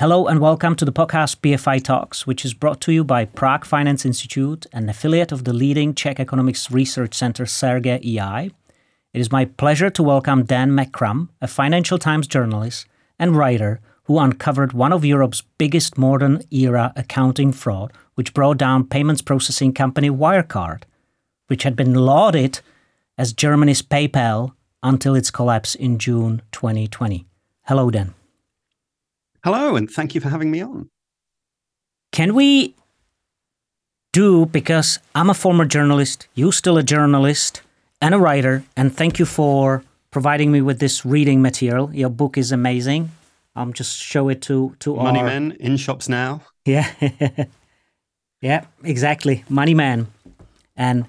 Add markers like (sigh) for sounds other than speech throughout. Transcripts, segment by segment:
Hello and welcome to the podcast PFI Talks, which is brought to you by Prague Finance Institute, an affiliate of the leading Czech economics research center CERGE-EI. It is my pleasure to welcome Dan McCrum, a Financial Times journalist and writer who uncovered one of Europe's biggest modern era accounting fraud, which brought down payments processing company Wirecard, which had been lauded as Germany's PayPal until its collapse in June 2020. Hello, Dan. Hello, and thank you for having me on. Can we do, because I'm a former journalist, you still a journalist and a writer, and thank you for providing me with this reading material. Your book is amazing. I'm um, just show it to to Money our... Men in shops now. Yeah, (laughs) yeah, exactly, Money Man. And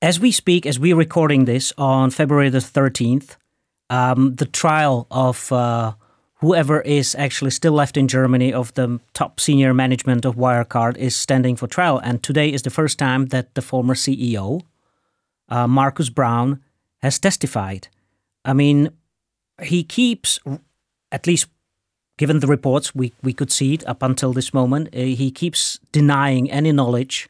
as we speak, as we're recording this on February the 13th, um, the trial of uh, whoever is actually still left in Germany of the top senior management of Wirecard is standing for trial. And today is the first time that the former CEO, uh, Markus Braun, has testified. I mean, he keeps, at least given the reports, we, we could see it up until this moment, uh, he keeps denying any knowledge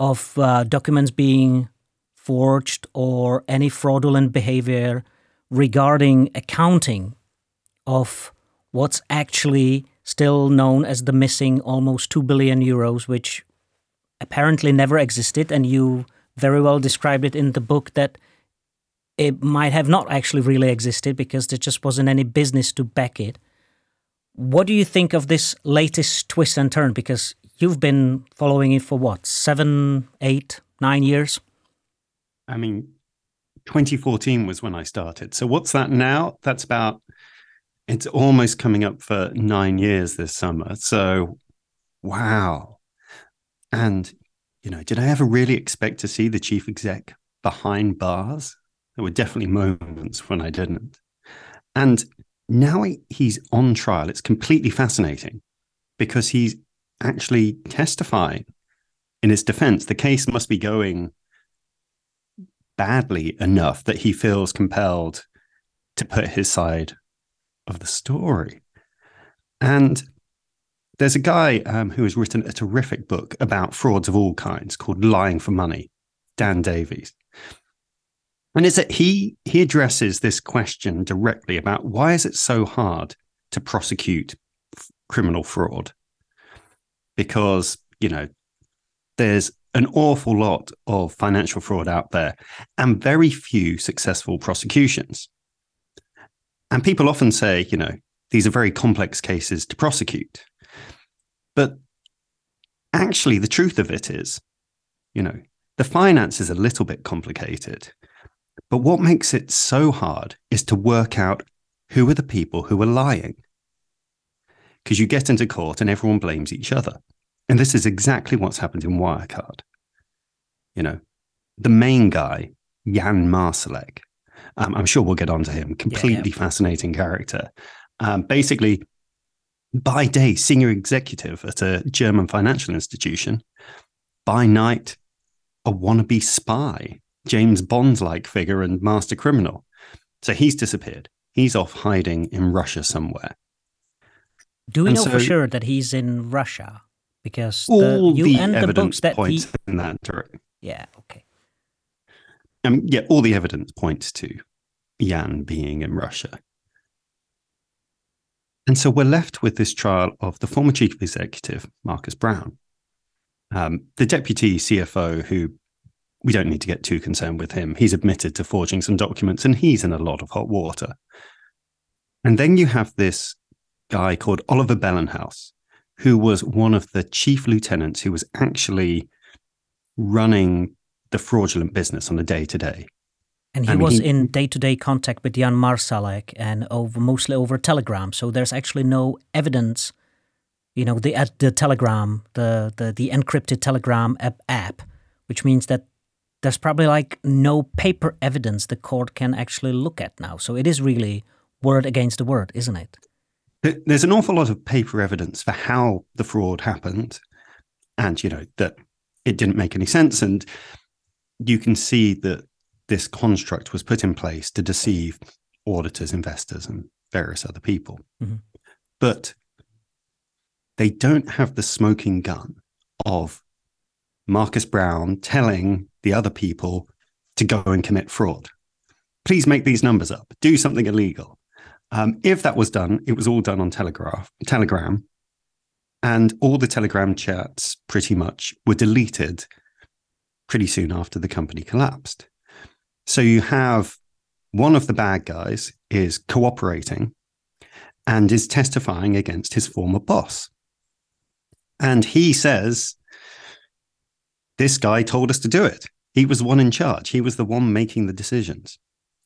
of uh, documents being forged or any fraudulent behavior regarding accounting of what's actually still known as the missing almost 2 billion euros, which apparently never existed. And you very well described it in the book that it might have not actually really existed because there just wasn't any business to back it. What do you think of this latest twist and turn? Because you've been following it for what, seven, eight, nine years? I mean, 2014 was when I started. So what's that now? That's about it's almost coming up for nine years this summer. So, wow. And, you know, did I ever really expect to see the chief exec behind bars? There were definitely moments when I didn't. And now he's on trial. It's completely fascinating because he's actually testifying in his defense. The case must be going badly enough that he feels compelled to put his side of the story. And there's a guy um, who has written a terrific book about frauds of all kinds called Lying for Money, Dan Davies. And it's that he he addresses this question directly about why is it so hard to prosecute f- criminal fraud? Because, you know, there's an awful lot of financial fraud out there and very few successful prosecutions. And people often say, you know, these are very complex cases to prosecute. But actually, the truth of it is, you know, the finance is a little bit complicated. But what makes it so hard is to work out who are the people who are lying. Because you get into court and everyone blames each other. And this is exactly what's happened in Wirecard. You know, the main guy, Jan Marsalek, um, I'm sure we'll get on to him. Completely yeah, fascinating character. Um, basically, by day, senior executive at a German financial institution. By night, a wannabe spy, James Bond like figure and master criminal. So he's disappeared. He's off hiding in Russia somewhere. Do we and know so, for sure that he's in Russia? Because all the, you the and the books that he... in that direction. Yeah, okay. Um, yeah, all the evidence points to Jan being in Russia. And so we're left with this trial of the former chief executive, Markus Braun, um, the deputy CFO, who we don't need to get too concerned with him. He's admitted to forging some documents and he's in a lot of hot water. And then you have this guy called Oliver Bellenhaus, who was one of the chief lieutenants who was actually running the fraudulent business on a day to day. And he I mean, was he, in day to day contact with Jan Marsalek and over mostly over Telegram. So there's actually no evidence, you know, the the Telegram, the the, the encrypted Telegram app, app, which means that there's probably like no paper evidence the court can actually look at now. So it is really word against the word, isn't it? There's an awful lot of paper evidence for how the fraud happened, and you know that it didn't make any sense and you can see that this construct was put in place to deceive auditors, investors, and various other people. Mm-hmm. But they don't have the smoking gun of Markus Braun telling the other people to go and commit fraud. Please make these numbers up, do something illegal. Um, if that was done, it was all done on Telegraph, Telegram, and all the Telegram chats pretty much were deleted pretty soon after the company collapsed. So you have one of the bad guys is cooperating and is testifying against his former boss. And he says, This guy told us to do it. He was the one in charge, he was the one making the decisions.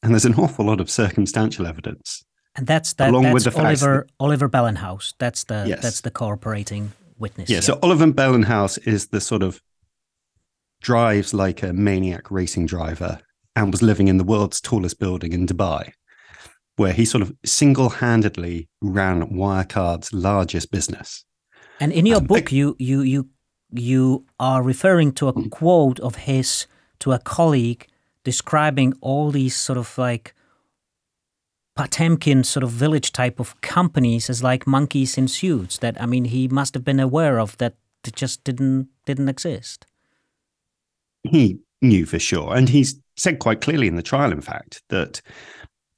And there's an awful lot of circumstantial evidence. And that's that, along that's with the Oliver that, Oliver Bellenhaus. That's the yes. that's the cooperating witness. Yeah, yeah, so Oliver Bellenhaus is the sort of drives like a maniac racing driver and was living in the world's tallest building in Dubai, where he sort of single handedly ran Wirecard's largest business. And in your um, book, I, you, you, you, you are referring to a mm. quote of his to a colleague describing all these sort of like Potemkin sort of village type of companies as like monkeys in suits that I mean he must have been aware of that just didn't didn't exist. He knew for sure. And he's said quite clearly in the trial, in fact, that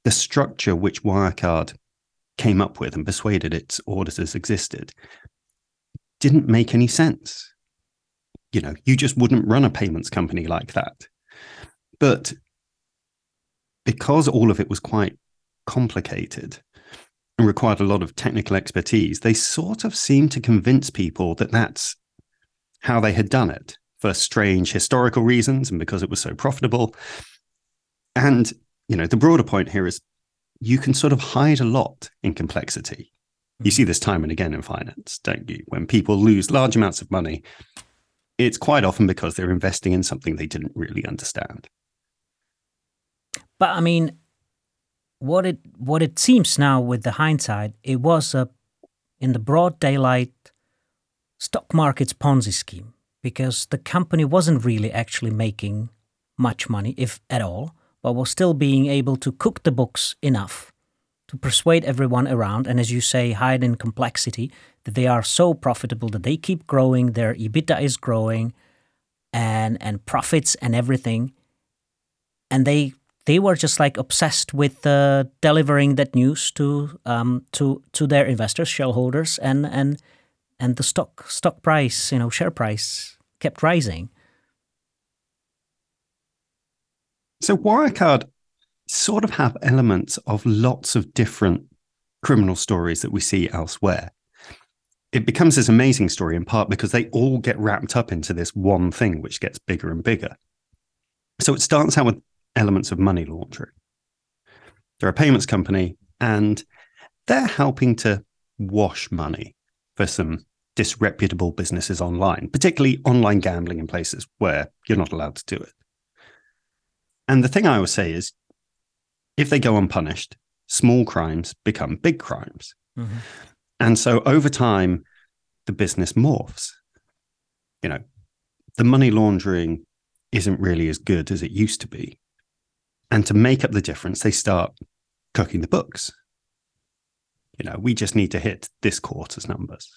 the structure which Wirecard came up with and persuaded its auditors existed didn't make any sense. You know, you just wouldn't run a payments company like that. But because all of it was quite complicated and required a lot of technical expertise, they sort of seemed to convince people that that's how they had done it for strange historical reasons and because it was so profitable. And, you know, the broader point here is you can sort of hide a lot in complexity. You mm-hmm. see this time and again in finance, don't you? When people lose large amounts of money, it's quite often because they're investing in something they didn't really understand. But I mean, what it what it seems now with the hindsight, it was a in the broad daylight stock market's Ponzi scheme because the company wasn't really actually making much money, if at all, but was still being able to cook the books enough to persuade everyone around, and as you say, hide in complexity, that they are so profitable that they keep growing, their EBITDA is growing, and and profits and everything, and they they were just like obsessed with uh, delivering that news to um, to to their investors, shareholders, and and and the stock stock price, you know, share price kept rising. So Wirecard sort of have elements of lots of different criminal stories that we see elsewhere. It becomes this amazing story in part because they all get wrapped up into this one thing, which gets bigger and bigger. So it starts out with elements of money laundering. They're a payments company and they're helping to wash money for some disreputable businesses online, particularly online gambling in places where you're not allowed to do it. And the thing I always say is if they go unpunished, small crimes become big crimes. Mm-hmm. And so over time, the business morphs. You know, the money laundering isn't really as good as it used to be. And to make up the difference, they start cooking the books. You know, we just need to hit this quarter's numbers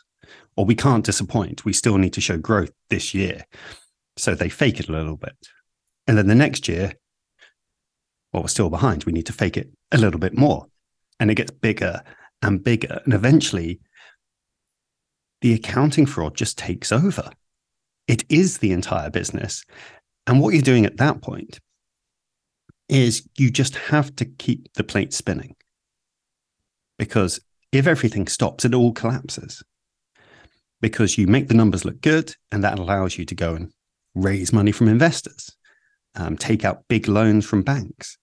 or we can't disappoint. We still need to show growth this year. So they fake it a little bit. And then the next year, well, we're still behind. We need to fake it a little bit more. And it gets bigger and bigger. And eventually, the accounting fraud just takes over. It is the entire business. And what you're doing at that point is you just have to keep the plate spinning. Because if everything stops, it all collapses because you make the numbers look good and that allows you to go and raise money from investors, um, take out big loans from banks,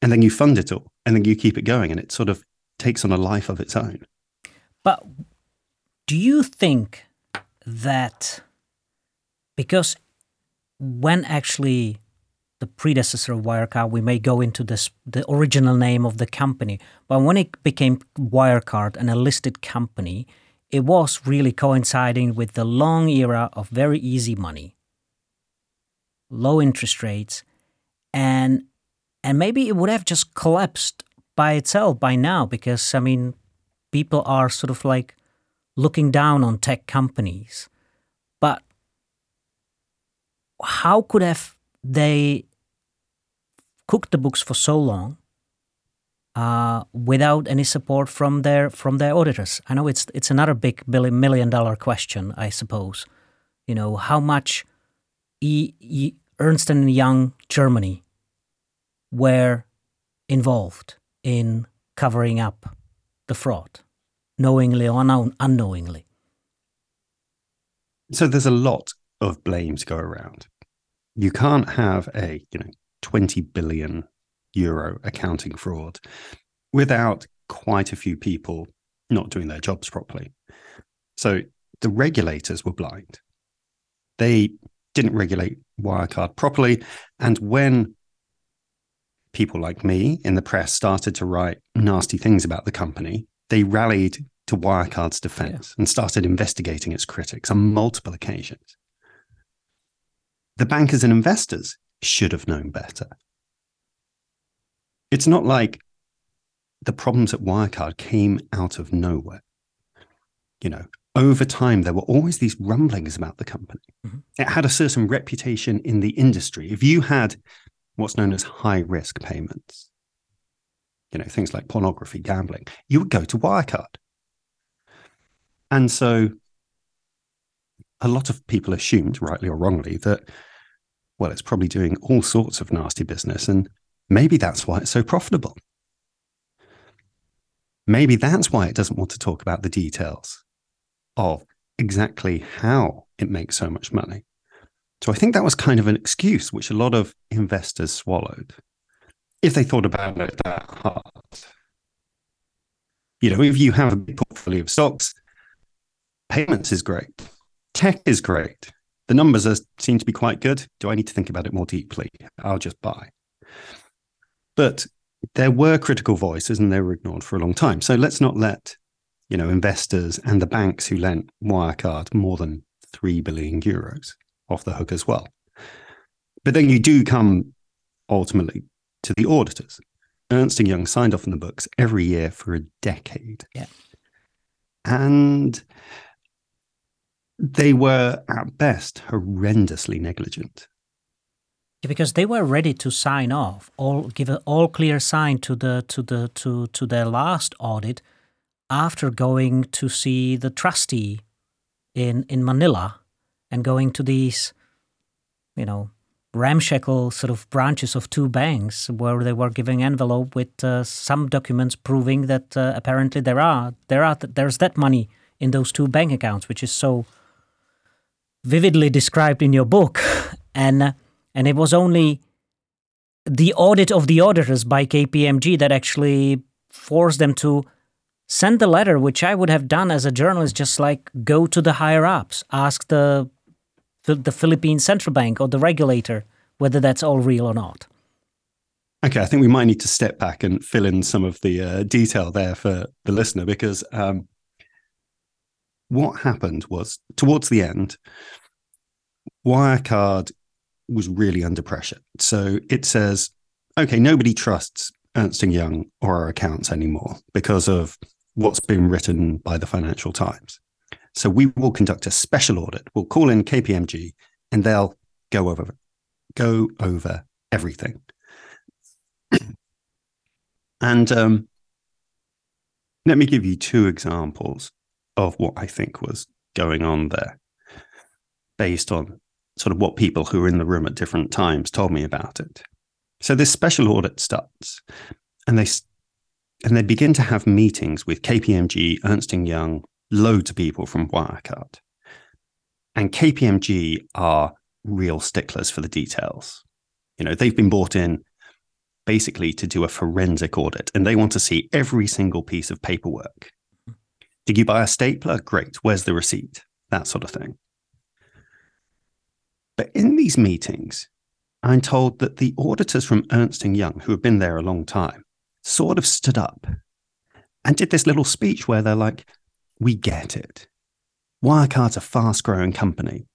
and then you fund it all and then you keep it going and it sort of takes on a life of its own. But do you think that because when actually the predecessor of Wirecard, we may go into this the original name of the company, but when it became Wirecard and a listed company, it was really coinciding with the long era of very easy money, low interest rates, and and maybe it would have just collapsed by itself by now because I mean people are sort of like looking down on tech companies. But how could have they cooked the books for so long uh, without any support from their from their auditors? I know it's it's another big billion, million dollar question, I suppose. You know how much e, e, Ernst and Young Germany were involved in covering up the fraud, knowingly or un- unknowingly. So there's a lot of blame to go around. You can't have a you know 20 billion euro accounting fraud without quite a few people not doing their jobs properly. So the regulators were blind. They didn't regulate Wirecard properly. And when people like me in the press started to write nasty things about the company, they rallied to Wirecard's defense yeah. and started investigating its critics on multiple occasions. The bankers and investors should have known better. It's not like the problems at Wirecard came out of nowhere. You know, over time, there were always these rumblings about the company. Mm-hmm. It had a certain reputation in the industry. If you had what's known as high risk payments, you know, things like pornography, gambling, you would go to Wirecard. And so a lot of people assumed, rightly or wrongly, that, well, it's probably doing all sorts of nasty business. And maybe that's why it's so profitable. Maybe that's why it doesn't want to talk about the details of exactly how it makes so much money. So I think that was kind of an excuse which a lot of investors swallowed if they thought about it that hard. You know, if you have a big portfolio of stocks, payments is great, tech is great. The numbers are, seem to be quite good. Do I need to think about it more deeply? I'll just buy. But there were critical voices and they were ignored for a long time. So let's not let you know, investors and the banks who lent Wirecard more than 3 billion euros off the hook as well. But then you do come ultimately to the auditors. Ernst & Young signed off on the books every year for a decade. Yeah. And they were at best horrendously negligent. Because they were ready to sign off, all give an all clear sign to the to the to to their last audit after going to see the trustee in in Manila and going to these, you know, ramshackle sort of branches of two banks where they were giving envelope with uh, some documents proving that uh, apparently there are there are there's that money in those two bank accounts, which is so vividly described in your book, (laughs) and uh, and it was only the audit of the auditors by KPMG that actually forced them to send the letter, which I would have done as a journalist, just like go to the higher ups, ask the the Philippine central bank or the regulator whether that's all real or not. Okay, I think we might need to step back and fill in some of the uh, detail there for the listener because um, what happened was towards the end, Wirecard was really under pressure. So it says, okay, nobody trusts Ernst Young or our accounts anymore because of what's been written by the Financial Times. So we will conduct a special audit. We'll call in KPMG and they'll go over go over everything. (clears throat) and um, let me give you two examples of what I think was going on there, based on sort of what people who were in the room at different times told me about it. So this special audit starts, and they and they begin to have meetings with KPMG, Ernst & Young, loads of people from Wirecard. And KPMG are real sticklers for the details. You know, they've been brought in basically to do a forensic audit and they want to see every single piece of paperwork. Hmm. Did you buy a stapler? Great. Where's the receipt? That sort of thing. But in these meetings, I'm told that the auditors from Ernst & Young, who have been there a long time, sort of stood up and did this little speech where they're like, We get it. Wirecard's a fast growing company.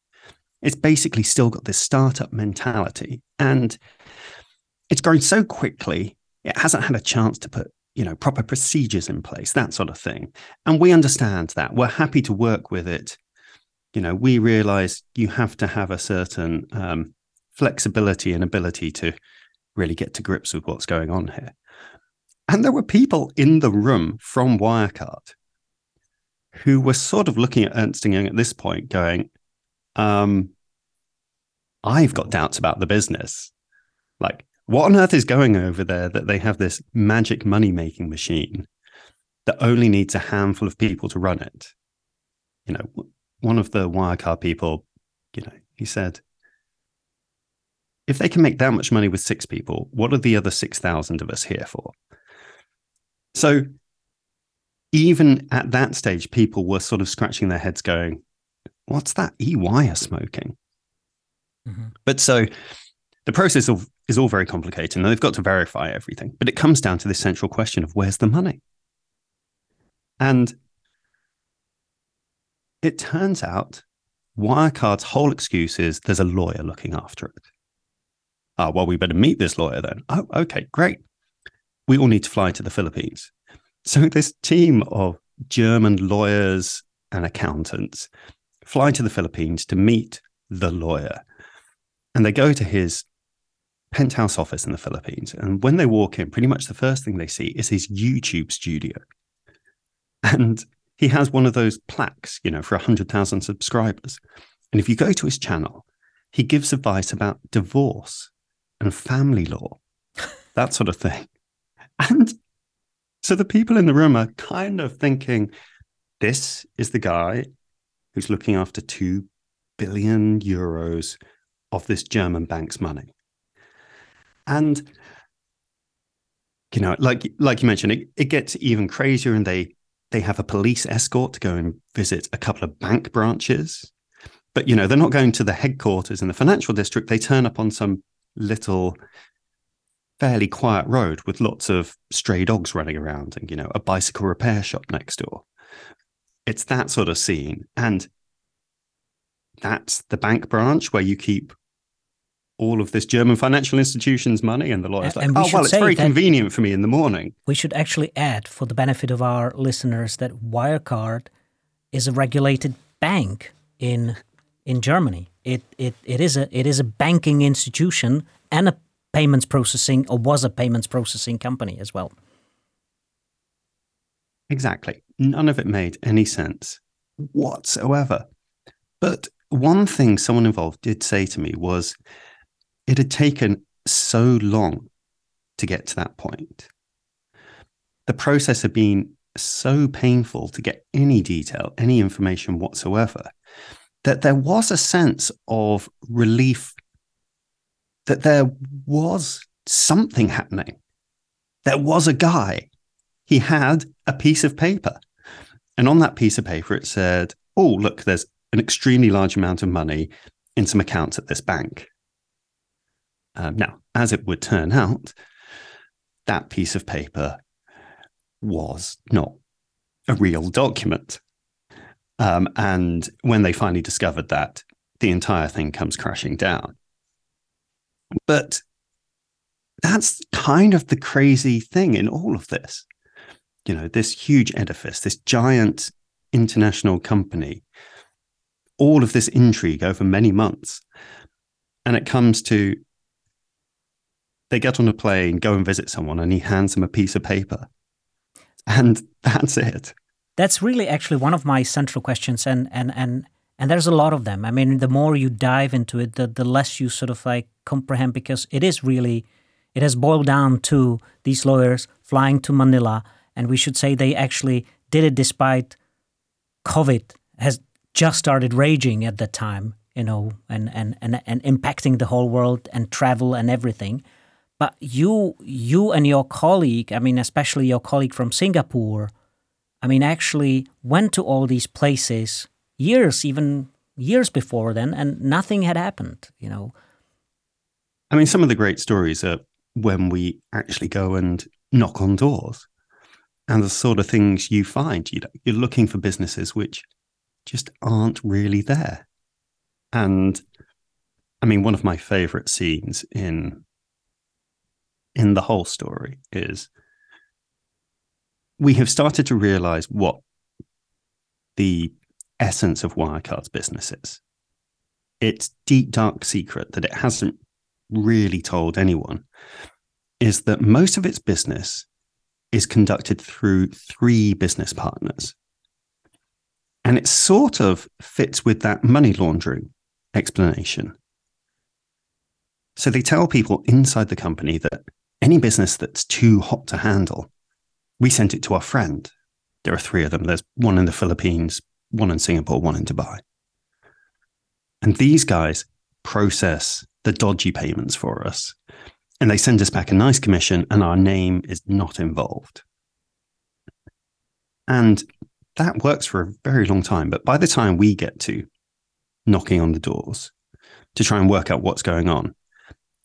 It's basically still got this startup mentality and it's growing so quickly, it hasn't had a chance to put you know, proper procedures in place, that sort of thing. And we understand that. We're happy to work with it. You know, we realize you have to have a certain um, flexibility and ability to really get to grips with what's going on here. And there were people in the room from Wirecard who were sort of looking at Ernst Young at this point, going, um, I've got doubts about the business. Like, what on earth is going over there that they have this magic money making machine that only needs a handful of people to run it? You know, one of the Wirecard people, you know, he said, if they can make that much money with six people, what are the other 6,000 of us here for? So even at that stage, people were sort of scratching their heads going, what's that EY are smoking? Mm-hmm. But so the process of, is all very complicated and they've got to verify everything. But it comes down to this central question of where's the money? And it turns out Wirecard's whole excuse is there's a lawyer looking after it. Ah, well, we better meet this lawyer then. Oh, okay, great. We all need to fly to the Philippines. So this team of German lawyers and accountants fly to the Philippines to meet the lawyer. And they go to his penthouse office in the Philippines. And when they walk in, pretty much the first thing they see is his YouTube studio. And he has one of those plaques, you know, for 100,000 subscribers. And if you go to his channel, he gives advice about divorce and family law, (laughs) that sort of thing. And so the people in the room are kind of thinking, this is the guy who's looking after 2 billion euros of this German bank's money. And you know, like like you mentioned, it, it gets even crazier and they they have a police escort to go and visit a couple of bank branches. But you know, they're not going to the headquarters in the financial district. They turn up on some little fairly quiet road with lots of stray dogs running around and you know a bicycle repair shop next door it's that sort of scene and that's the bank branch where you keep all of this German financial institution's money, and the lawyer's and, like, "Oh well, it's very convenient for me in the morning." We should actually add, for the benefit of our listeners, that Wirecard is a regulated bank in in Germany. It it it is a it is a banking institution and a payments processing or was a payments processing company as well. Exactly. None of it made any sense whatsoever. But one thing someone involved did say to me was it had taken so long to get to that point. The process had been so painful to get any detail, any information whatsoever, that there was a sense of relief that there was something happening. There was a guy. He had a piece of paper. And on that piece of paper, it said, Oh, look, there's an extremely large amount of money in some accounts at this bank. Um, now, as it would turn out, that piece of paper was not a real document. Um, and when they finally discovered that, the entire thing comes crashing down. But that's kind of the crazy thing in all of this. You know, this huge edifice, this giant international company, all of this intrigue over many months. And it comes to they get on a plane, go and visit someone, and he hands them a piece of paper. And (laughs) that's it. That's really actually one of my central questions. And, and, and and there's a lot of them. I mean, the more you dive into it, the, the less you sort of like comprehend because it is really, it has boiled down to these lawyers flying to Manila. And we should say they actually did it despite COVID has just started raging at that time, you know, and, and, and, and impacting the whole world and travel and everything. But you, you and your colleague, I mean, especially your colleague from Singapore, I mean, actually went to all these places years, even years before then, and nothing had happened, you know. I mean, some of the great stories are when we actually go and knock on doors and the sort of things you find. You know, you're looking for businesses which just aren't really there. And I mean, one of my favorite scenes in in the whole story is we have started to realize what the essence of Wirecard's business is. Its deep, dark secret that it hasn't really told anyone is that most of its business is conducted through three business partners. And it sort of fits with that money laundering explanation. So they tell people inside the company that any business that's too hot to handle, we send it to our friend. There are three of them. There's one in the Philippines, one in Singapore, one in Dubai. And these guys process the dodgy payments for us. And they send us back a nice commission, and our name is not involved. And that works for a very long time. But by the time we get to knocking on the doors to try and work out what's going on,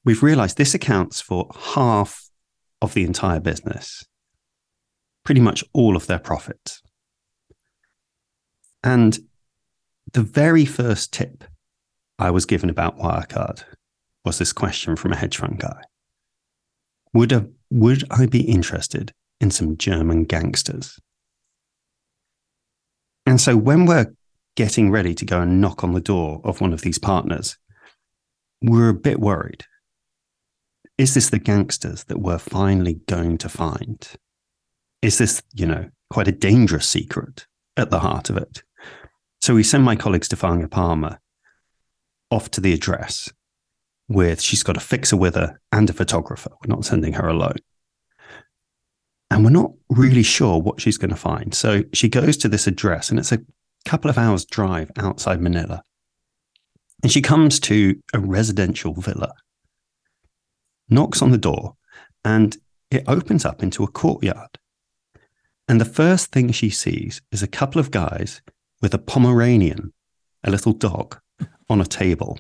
we've realized this accounts for half of the entire business, pretty much all of their profits. And the very first tip I was given about Wirecard was this question from a hedge fund guy. Would, a, would I be interested in some German gangsters? And so when we're getting ready to go and knock on the door of one of these partners, we're a bit worried. Is this the gangsters that we're finally going to find? Is this, you know, quite a dangerous secret at the heart of it? So we send my colleague Stefania Palma off to the address with she's got a fixer with her and a photographer. We're not sending her alone. And we're not really sure what she's going to find. So she goes to this address and it's a couple of hours drive outside Manila. And she comes to a residential villa, knocks on the door, and it opens up into a courtyard. And the first thing she sees is a couple of guys with a Pomeranian, a little dog, on a table,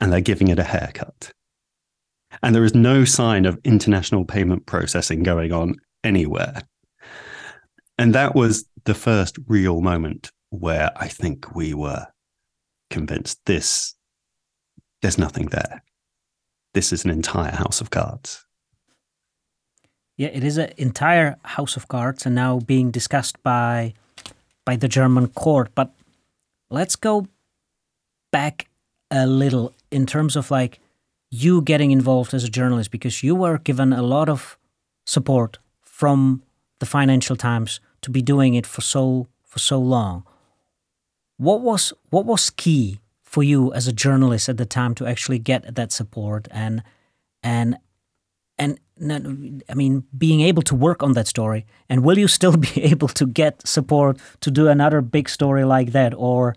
and they're giving it a haircut. And there is no sign of international payment processing going on anywhere. And that was the first real moment where I think we were convinced this, there's nothing there. This is an entire house of cards. Yeah, it is an entire house of cards and now being discussed by by the German court. But let's go back a little in terms of like you getting involved as a journalist because you were given a lot of support from the Financial Times to be doing it for so for so long. What was what was key for you as a journalist at the time to actually get that support and and and I mean, being able to work on that story, and will you still (laughs) be able to get support to do another big story like that, or,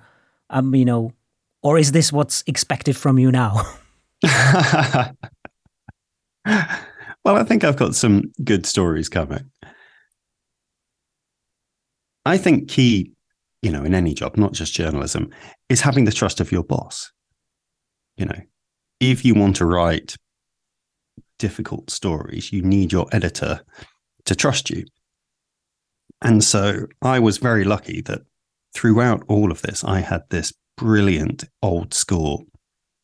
um, you know, or is this what's expected from you now? (laughs) (laughs) well, I think I've got some good stories coming. I think key, you know, in any job, not just journalism, is having the trust of your boss. You know, if you want to write difficult stories, you need your editor to trust you. And so I was very lucky that throughout all of this, I had this brilliant old school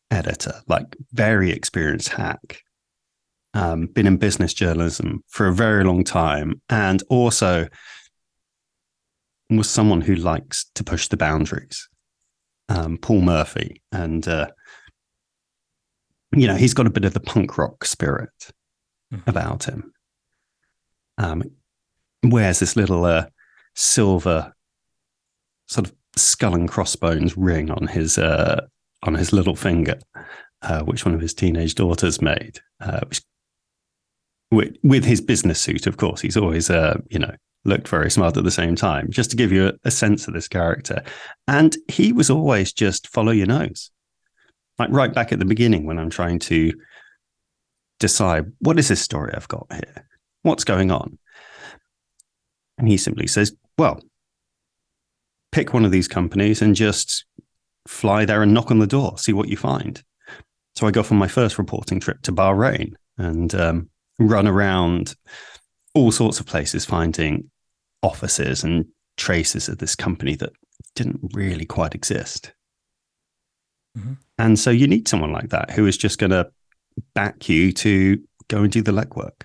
editor, like very experienced hack, um, been in business journalism for a very long time, and also was someone who likes to push the boundaries. Um, Paul Murphy, and uh, you know, he's got a bit of the punk rock spirit mm-hmm. about him. Um, wears this little uh, silver sort of skull and crossbones ring on his uh, on his little finger, uh, which one of his teenage daughters made. Uh, which, with, with his business suit, of course, he's always uh, you know looked very smart at the same time. Just to give you a, a sense of this character, and he was always just follow your nose like right back at the beginning when I'm trying to decide what is this story I've got here? What's going on? And he simply says, well, pick one of these companies and just fly there and knock on the door, see what you find. So I go for my first reporting trip to Bahrain and um, run around all sorts of places, finding offices and traces of this company that didn't really quite exist. Mm-hmm. And so you need someone like that who is just going to back you to go and do the legwork.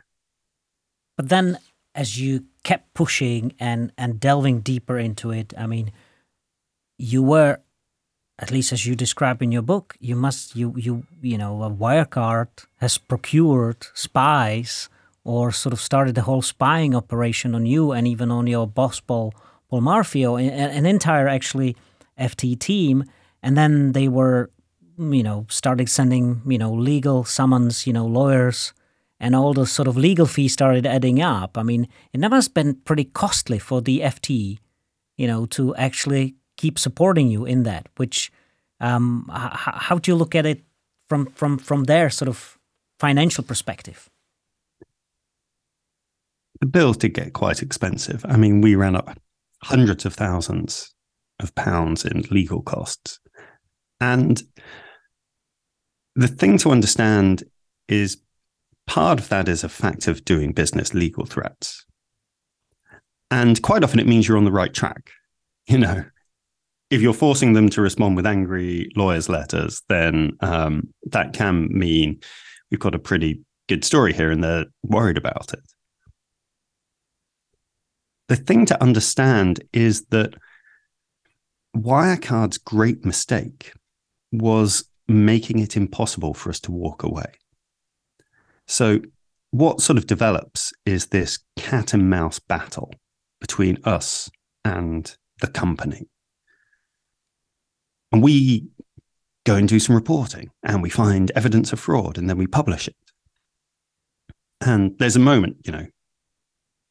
But then as you kept pushing and and delving deeper into it, I mean, you were, at least as you describe in your book, you must you you you know a Wirecard has procured spies or sort of started the whole spying operation on you and even on your boss Paul Paul Murphy, an, entire actually FT team, and then they were you know started sending you know legal summons, you know lawyers and all the sort of legal fees started adding up. I mean, it must have been pretty costly for the FT, you know, to actually keep supporting you in that. Which, um, h- how do you look at it from from from their sort of financial perspective? The bills did get quite expensive. I mean, we ran up hundreds of thousands of pounds in legal costs, and the thing to understand is Part of that is a fact of doing business legal threats. And quite often it means you're on the right track. (laughs) You know, if you're forcing them to respond with angry lawyers' letters, then um, that can mean we've got a pretty good story here and they're worried about it. The thing to understand is that Wirecard's great mistake was making it impossible for us to walk away. So, what sort of develops is this cat and mouse battle between us and the company. And we go and do some reporting and we find evidence of fraud and then we publish it. And there's a moment, you know,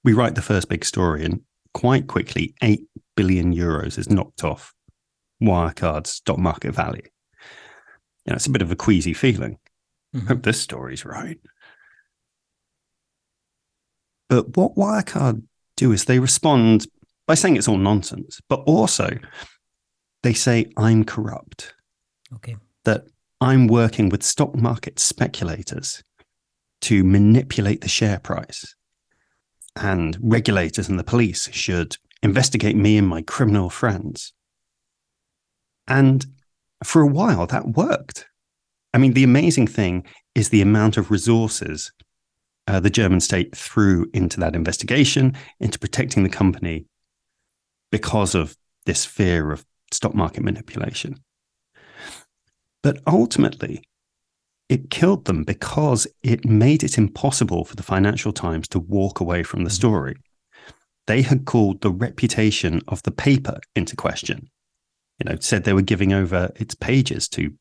we write the first big story and quite quickly 8 billion euros is knocked off Wirecard's stock market value. You know, it's a bit of a queasy feeling. Mm-hmm. Hope this story's right. But what Wirecard do is they respond by saying it's all nonsense, but also they say, I'm corrupt. Okay. That I'm working with stock market speculators to manipulate the share price. And regulators and the police should investigate me and my criminal friends. And for a while, that worked. I mean, the amazing thing is the amount of resources uh, the German state threw into that investigation, into protecting the company because of this fear of stock market manipulation. But ultimately, it killed them because it made it impossible for the Financial Times to walk away from the mm-hmm. story. They had called the reputation of the paper into question. You know, said they were giving over its pages to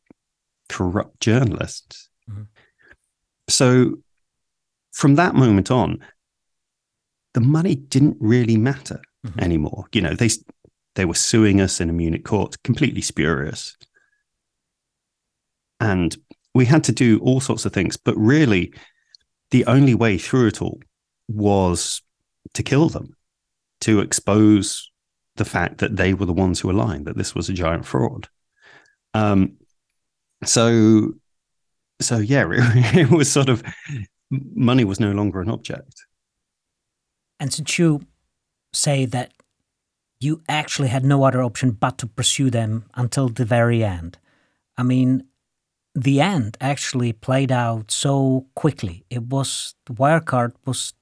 corrupt journalists. Mm-hmm. So from that moment on, the money didn't really matter mm-hmm. anymore. You know, they they were suing us in a Munich court, completely spurious. And we had to do all sorts of things, but really the only way through it all was to kill them, to expose the fact that they were the ones who were lying, that this was a giant fraud. Um, so, so yeah, (laughs) it, it was sort of money was no longer an object. And since you say that you actually had no other option but to pursue them until the very end, I mean, the end actually played out so quickly. It was Wirecard was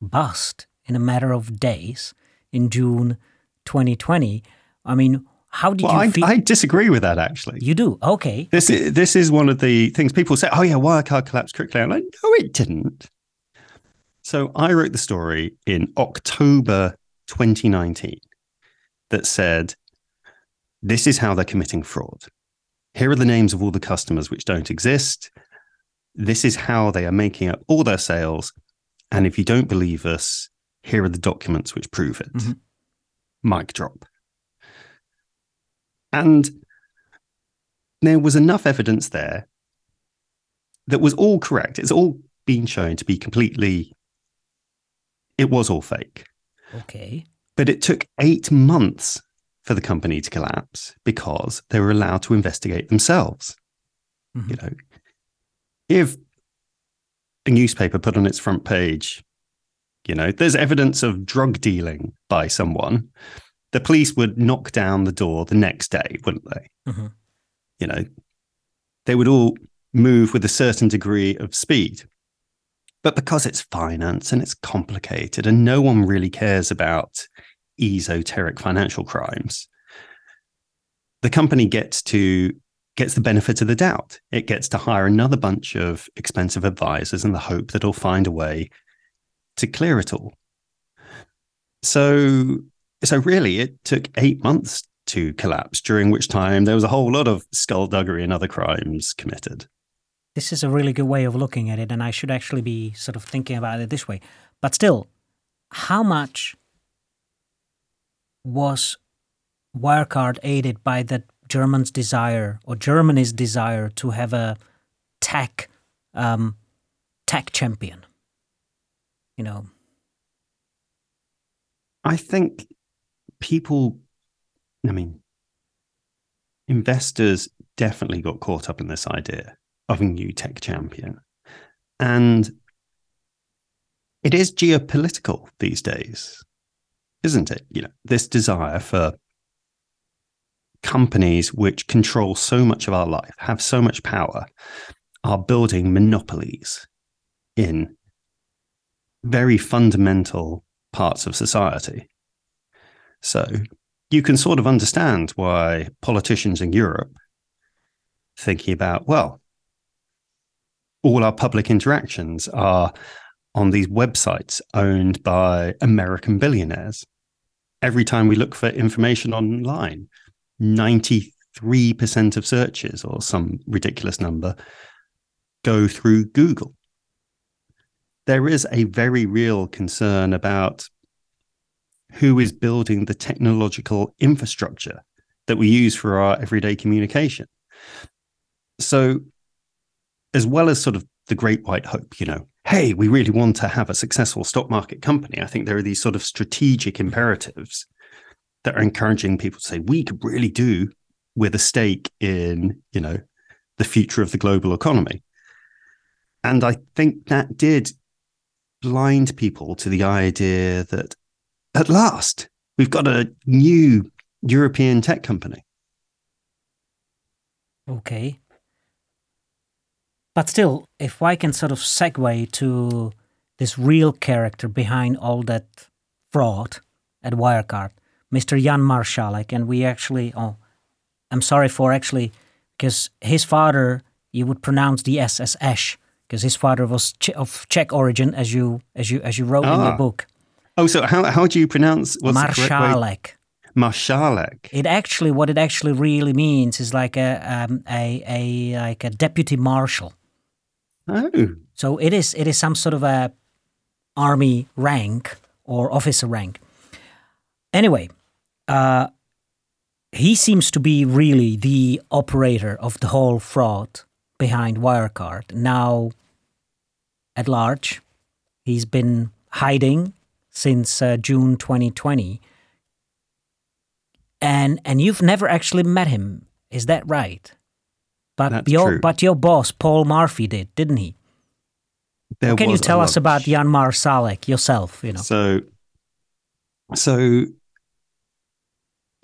bust in a matter of days in June 2020. I mean, how did well, you I, feel? I disagree with that actually. You do? Okay. This is this is one of the things people say, oh yeah, Wirecard collapsed quickly. I'm like, no, it didn't. So I wrote the story in October 2019 that said, this is how they're committing fraud. Here are the names of all the customers which don't exist. This is how they are making up all their sales. And if you don't believe us, here are the documents which prove it. Mm-hmm. Mic drop. And there was enough evidence there that was all correct. It's all been shown to be completely, it was all fake. Okay. But it took eight months for the company to collapse because they were allowed to investigate themselves. Mm-hmm. You know, if a newspaper put on its front page, you know, there's evidence of drug dealing by someone, the police would knock down the door the next day, wouldn't they? Mm-hmm. You know, they would all move with a certain degree of speed. But because it's finance and it's complicated and no one really cares about esoteric financial crimes, the company gets to gets the benefit of the doubt. It gets to hire another bunch of expensive advisors in the hope that it'll find a way to clear it all. So so really it took eight months to collapse, during which time there was a whole lot of skullduggery and other crimes committed. This is a really good way of looking at it, and I should actually be sort of thinking about it this way. But still, how much was Wirecard aided by the Germans' desire or Germany's desire to have a tech um, tech champion? You know, I think people, I mean, investors definitely got caught up in this idea of a new tech champion. And it is geopolitical these days, isn't it? You know, this desire for companies which control so much of our life, have so much power, are building monopolies in very fundamental parts of society. So you can sort of understand why politicians in Europe thinking about, well, all our public interactions are on these websites owned by American billionaires. Every time we look for information online, 93% of searches or some ridiculous number go through Google. There is a very real concern about who is building the technological infrastructure that we use for our everyday communication. So, as well as sort of the great white hope, you know, hey, we really want to have a successful stock market company, I think there are these sort of strategic imperatives that are encouraging people to say, we could really do with a stake in, you know, the future of the global economy. And I think that did blind people to the idea that at last, we've got a new European tech company. Okay. But still, if I can sort of segue to this real character behind all that fraud at Wirecard, Mr. Jan Marsalek, and we actually, oh, I'm sorry for actually, because his father, you would pronounce the S as Ash, because his father was of Czech origin, as you as you as you wrote ah. in your book. Oh, so how how do you pronounce what's? Marsalek. It actually, what it actually really means is like a um, a a like a deputy marshal. Oh. So it is it is some sort of a army rank or officer rank. Anyway, uh, he seems to be really the operator of the whole fraud behind Wirecard. Now, at large, he's been hiding since uh, June 2020. And and you've never actually met him, is that right? But That's your true. but your boss Paul Murphy did, didn't he? There can you tell us about Jan Marsalek yourself? You know. So, so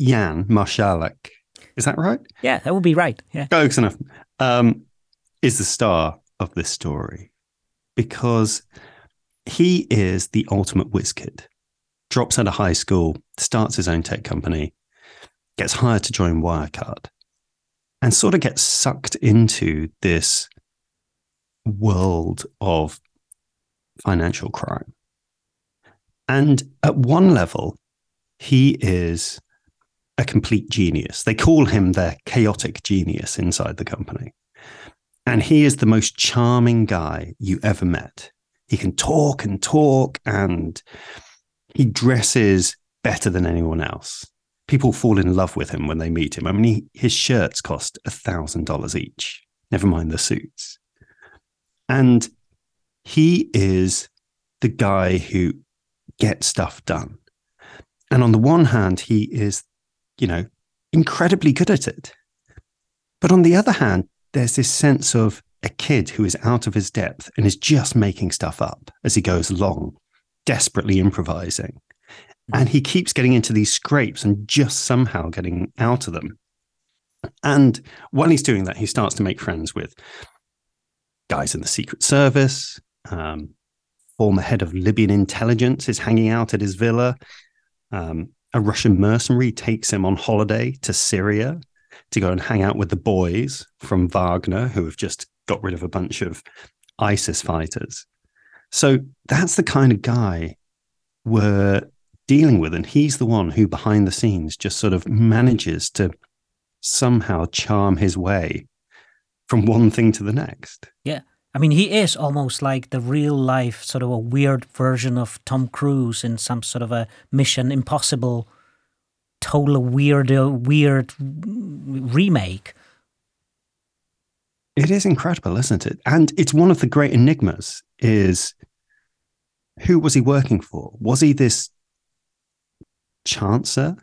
Jan Marsalek, is that right? Yeah, that would be right. Yeah, close enough. Um, is the star of this story because he is the ultimate whiz kid. Drops out of high school, starts his own tech company, gets hired to join Wirecard, and sort of get sucked into this world of financial crime. And at one level, he is a complete genius. They call him their chaotic genius inside the company. And he is the most charming guy you ever met. He can talk and talk, and he dresses better than anyone else. People fall in love with him when they meet him. I mean, he, his shirts cost a thousand dollars each, never mind the suits. And he is the guy who gets stuff done. And on the one hand, he is, you know, incredibly good at it. But on the other hand, there's this sense of a kid who is out of his depth and is just making stuff up as he goes along, desperately improvising. And he keeps getting into these scrapes and just somehow getting out of them. And while he's doing that, he starts to make friends with guys in the Secret Service, um, former head of Libyan intelligence is hanging out at his villa. Um, a Russian mercenary takes him on holiday to Syria to go and hang out with the boys from Wagner, who have just got rid of a bunch of ISIS fighters. So that's the kind of guy we're dealing with. And he's the one who, behind the scenes, just sort of manages to somehow charm his way from one thing to the next. Yeah. I mean, he is almost like the real life, sort of a weird version of Tom Cruise in some sort of a Mission Impossible, total weird, uh, weird remake. It is incredible, isn't it? And it's one of the great enigmas is who was he working for? Was he this chancer?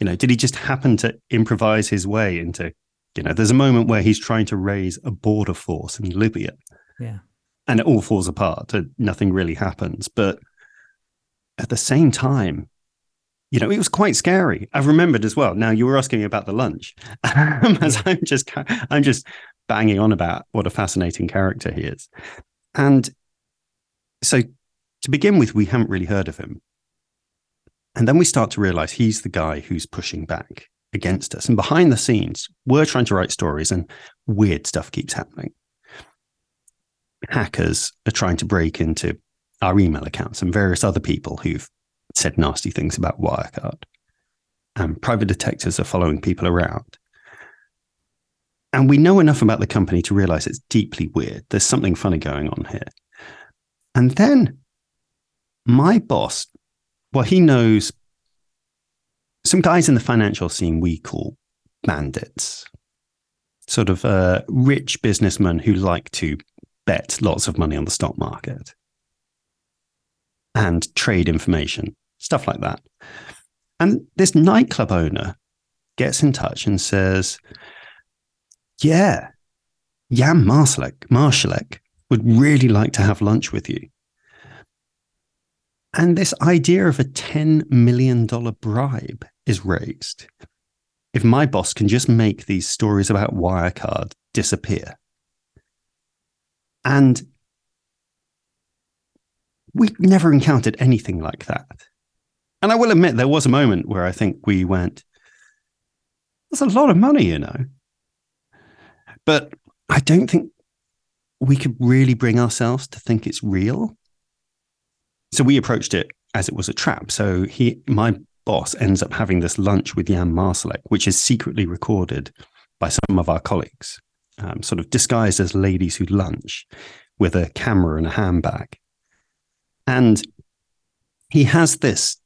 You know, did he just happen to improvise his way into, you know, there's a moment where he's trying to raise a border force in Libya. Yeah. And it all falls apart. And nothing really happens. But at the same time, you know, it was quite scary. I've remembered as well. Now you were asking me about the lunch, (laughs) um, as I'm just, I'm just banging on about what a fascinating character he is. And so to begin with, we haven't really heard of him. And then we start to realize he's the guy who's pushing back against us. And behind the scenes, we're trying to write stories and weird stuff keeps happening. Hackers are trying to break into our email accounts and various other people who've said nasty things about Wirecard. And private detectives are following people around. And we know enough about the company to realize it's deeply weird. There's something funny going on here. And then my boss, well, he knows some guys in the financial scene we call bandits, sort of uh, rich businessmen who like to bet lots of money on the stock market and trade information, stuff like that. And this nightclub owner gets in touch and says, Yeah, Jan Marsalek, Marshallek would really like to have lunch with you. And this idea of a $10 million bribe is raised. If my boss can just make these stories about Wirecard disappear. And we never encountered anything like that. And I will admit, there was a moment where I think we went, that's a lot of money, you know. But I don't think we could really bring ourselves to think it's real so we approached it as it was a trap. So he, my boss, ends up having this lunch with Jan Marsalek, which is secretly recorded by some of our colleagues, um, sort of disguised as ladies who lunch with a camera and a handbag. And he has this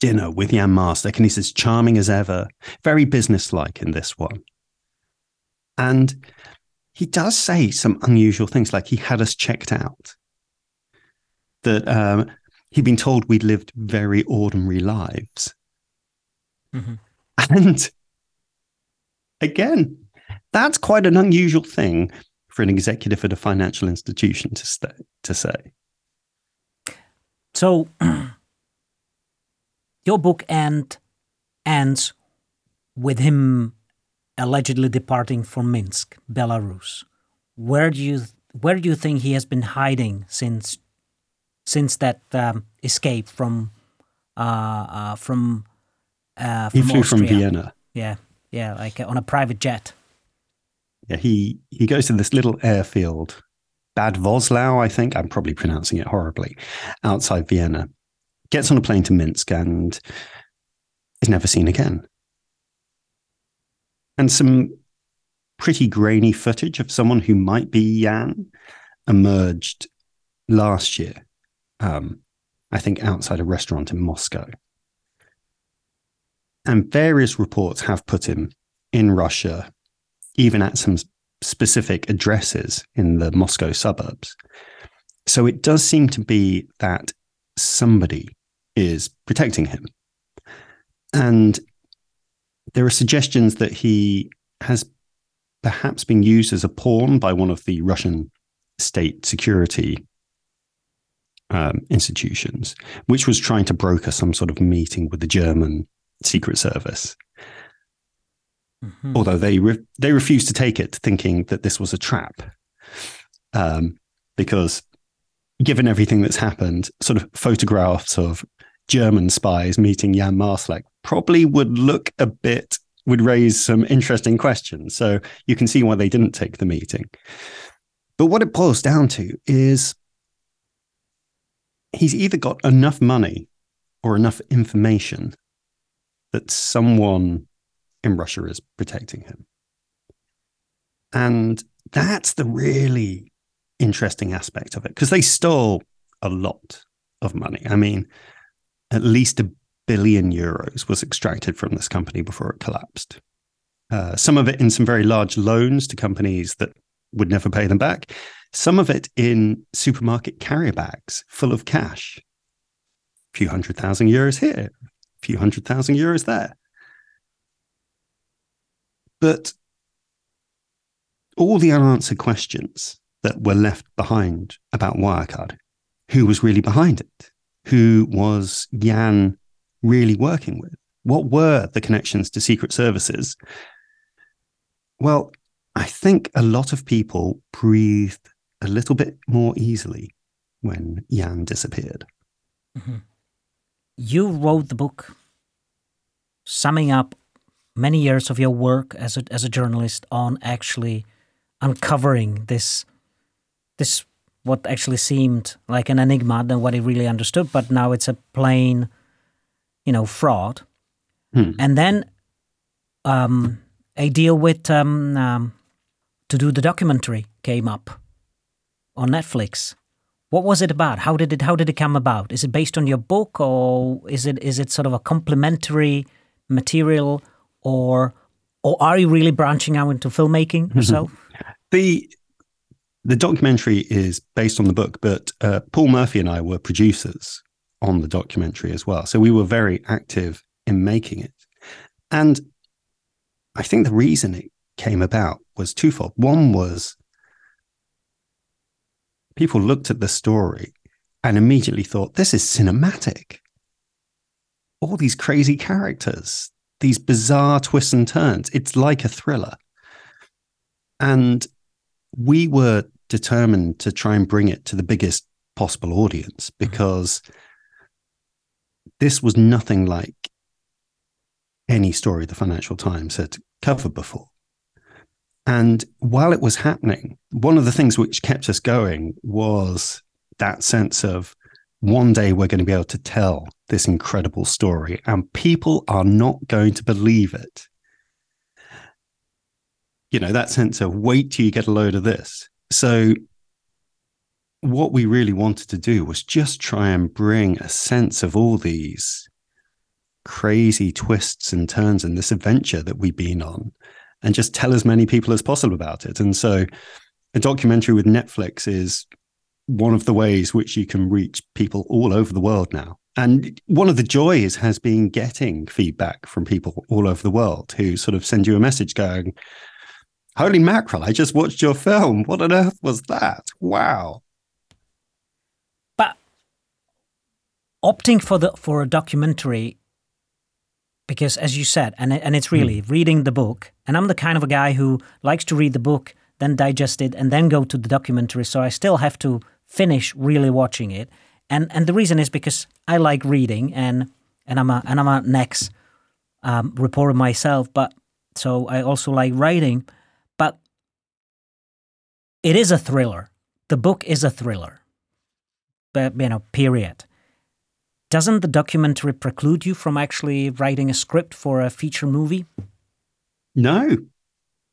dinner with Jan Marsalek, and he's as charming as ever, very businesslike in this one. And he does say some unusual things, like he had us checked out. That um, he'd been told we'd lived very ordinary lives. Mm-hmm. And again, that's quite an unusual thing for an executive at a financial institution to, stay, to say. So, (clears throat) your book end, ends with him allegedly departing for Minsk, Belarus. Where do you where do you think he has been hiding since since that um, escape from uh, uh, from, uh, from he flew Austria. from Vienna. Yeah, yeah, like on a private jet. Yeah, he he goes to this little airfield, Bad Voslau, I think. I'm probably pronouncing it horribly, outside Vienna. Gets on a plane to Minsk and is never seen again. And some pretty grainy footage of someone who might be Jan emerged last year um, I think, outside a restaurant in Moscow. And various reports have put him in Russia, even at some specific addresses in the Moscow suburbs. So it does seem to be that somebody is protecting him. And there are suggestions that he has perhaps been used as a pawn by one of the Russian state security um, institutions, which was trying to broker some sort of meeting with the German Secret Service. Mm-hmm. Although they re- they refused to take it, thinking that this was a trap, um, because given everything that's happened, sort of photographs of German spies meeting Jan Marsalek probably would look a bit, would raise some interesting questions. So you can see why they didn't take the meeting. But what it boils down to is he's either got enough money or enough information that someone in Russia is protecting him. And that's the really interesting aspect of it because they stole a lot of money. I mean, at least a billion euros was extracted from this company before it collapsed. Uh, some of it in some very large loans to companies that would never pay them back. Some of it in supermarket carrier bags full of cash. A few hundred thousand euros here, a few hundred thousand euros there. But all the unanswered questions that were left behind about Wirecard, who was really behind it? Who was Jan really working with? What were the connections to secret services? Well, I think a lot of people breathed a little bit more easily when Jan disappeared. Mm-hmm. You wrote the book summing up many years of your work as a, as a journalist on actually uncovering this this what actually seemed like an enigma than what he really understood, but now it's a plain, you know, fraud. Hmm. And then um, a deal with um, um, to do the documentary came up on Netflix. What was it about? How did it How did it come about? Is it based on your book, or is it is it sort of a complementary material, or or are you really branching out into filmmaking yourself? the the documentary is based on the book, but uh, Paul Murphy and I were producers on the documentary as well. So we were very active in making it. And I think the reason it came about was twofold. One was people looked at the story and immediately thought, this is cinematic. All these crazy characters, these bizarre twists and turns. It's like a thriller. And we were determined to try and bring it to the biggest possible audience mm-hmm. because this was nothing like any story the Financial Times had covered before. And while it was happening, one of the things which kept us going was that sense of one day we're going to be able to tell this incredible story, and people are not going to believe it you know, that sense of wait till you get a load of this. So, what we really wanted to do was just try and bring a sense of all these crazy twists and turns in this adventure that we've been on and just tell as many people as possible about it. And so, a documentary with Netflix is one of the ways which you can reach people all over the world now. And one of the joys has been getting feedback from people all over the world who sort of send you a message going, Holy mackerel, I just watched your film. What on earth was that? Wow. But opting for the for a documentary because as you said and and it's really mm. reading the book and I'm the kind of a guy who likes to read the book then digest it and then go to the documentary so I still have to finish really watching it and and the reason is because I like reading and and I'm a and I'm a next um, reporter myself but so I also like writing but it is a thriller. The book is a thriller. But, you know, period. Doesn't the documentary preclude you from actually writing a script for a feature movie? No.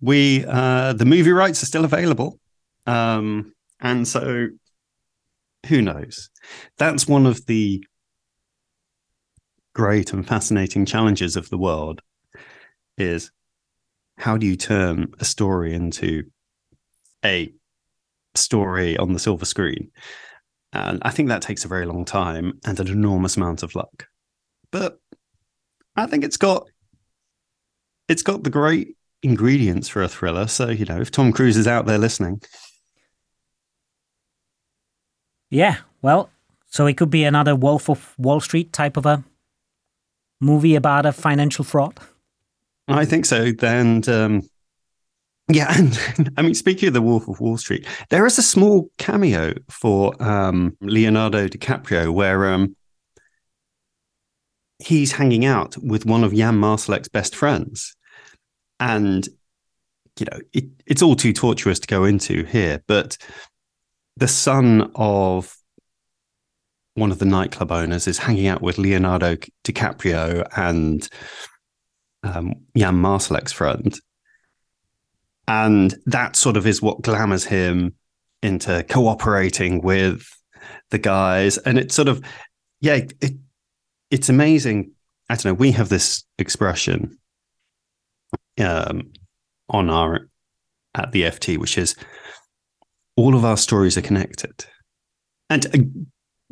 We, uh, the movie rights are still available. Um, and so who knows? That's one of the great and fascinating challenges of the world is how do you turn a story into a story on the silver screen. And I think that takes a very long time and an enormous amount of luck. But I think it's got it's got the great ingredients for a thriller. So, you know, if Tom Cruise is out there listening. Yeah, well, so it could be another Wolf of Wall Street type of a movie about a financial fraud. I think so. And um, Yeah, (laughs) and I mean, speaking of the Wolf of Wall Street, there is a small cameo for um, Leonardo DiCaprio where um, he's hanging out with one of Jan Marsalek's best friends, and you know it, it's all too tortuous to go into here, but the son of one of the nightclub owners is hanging out with Leonardo DiCaprio and um, Jan Marsalek's friend and that sort of is what glamours him into cooperating with the guys. And it's sort of, yeah, it, it's amazing. I don't know. We have this expression um, on our at the FT, which is all of our stories are connected. And uh,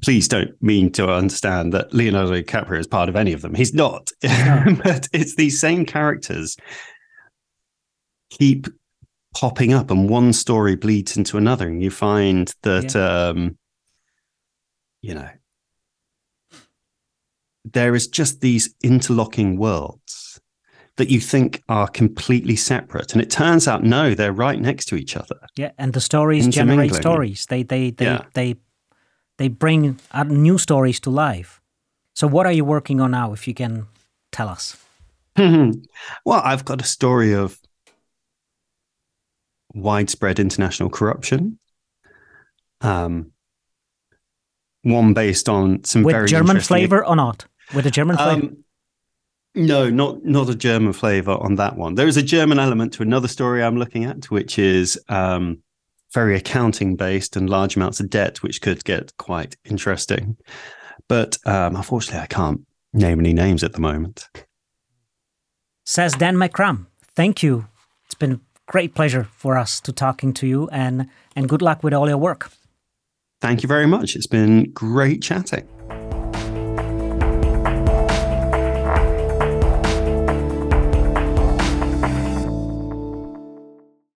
please don't mean to understand that Leonardo DiCaprio is part of any of them. He's not. (laughs) but it's these same characters keep popping up and one story bleeds into another and you find that yeah. um you know there is just these interlocking worlds that you think are completely separate and it turns out no they're right next to each other. Yeah and the stories generate stories. They they they yeah. they they bring new stories to life. So what are you working on now if you can tell us? (laughs) Well i've got a story of widespread international corruption. Um, one based on some with very German flavor or not? With a German flavor? Um, no, not not a German flavor on that one. There is a German element to another story I'm looking at, which is um, very accounting based and large amounts of debt, which could get quite interesting. But um, unfortunately, I can't name any names at the moment. Says Dan McCrum. Thank you. It's been great pleasure for us to talking to you and and good luck with all your work. Thank you very much. It's been great chatting.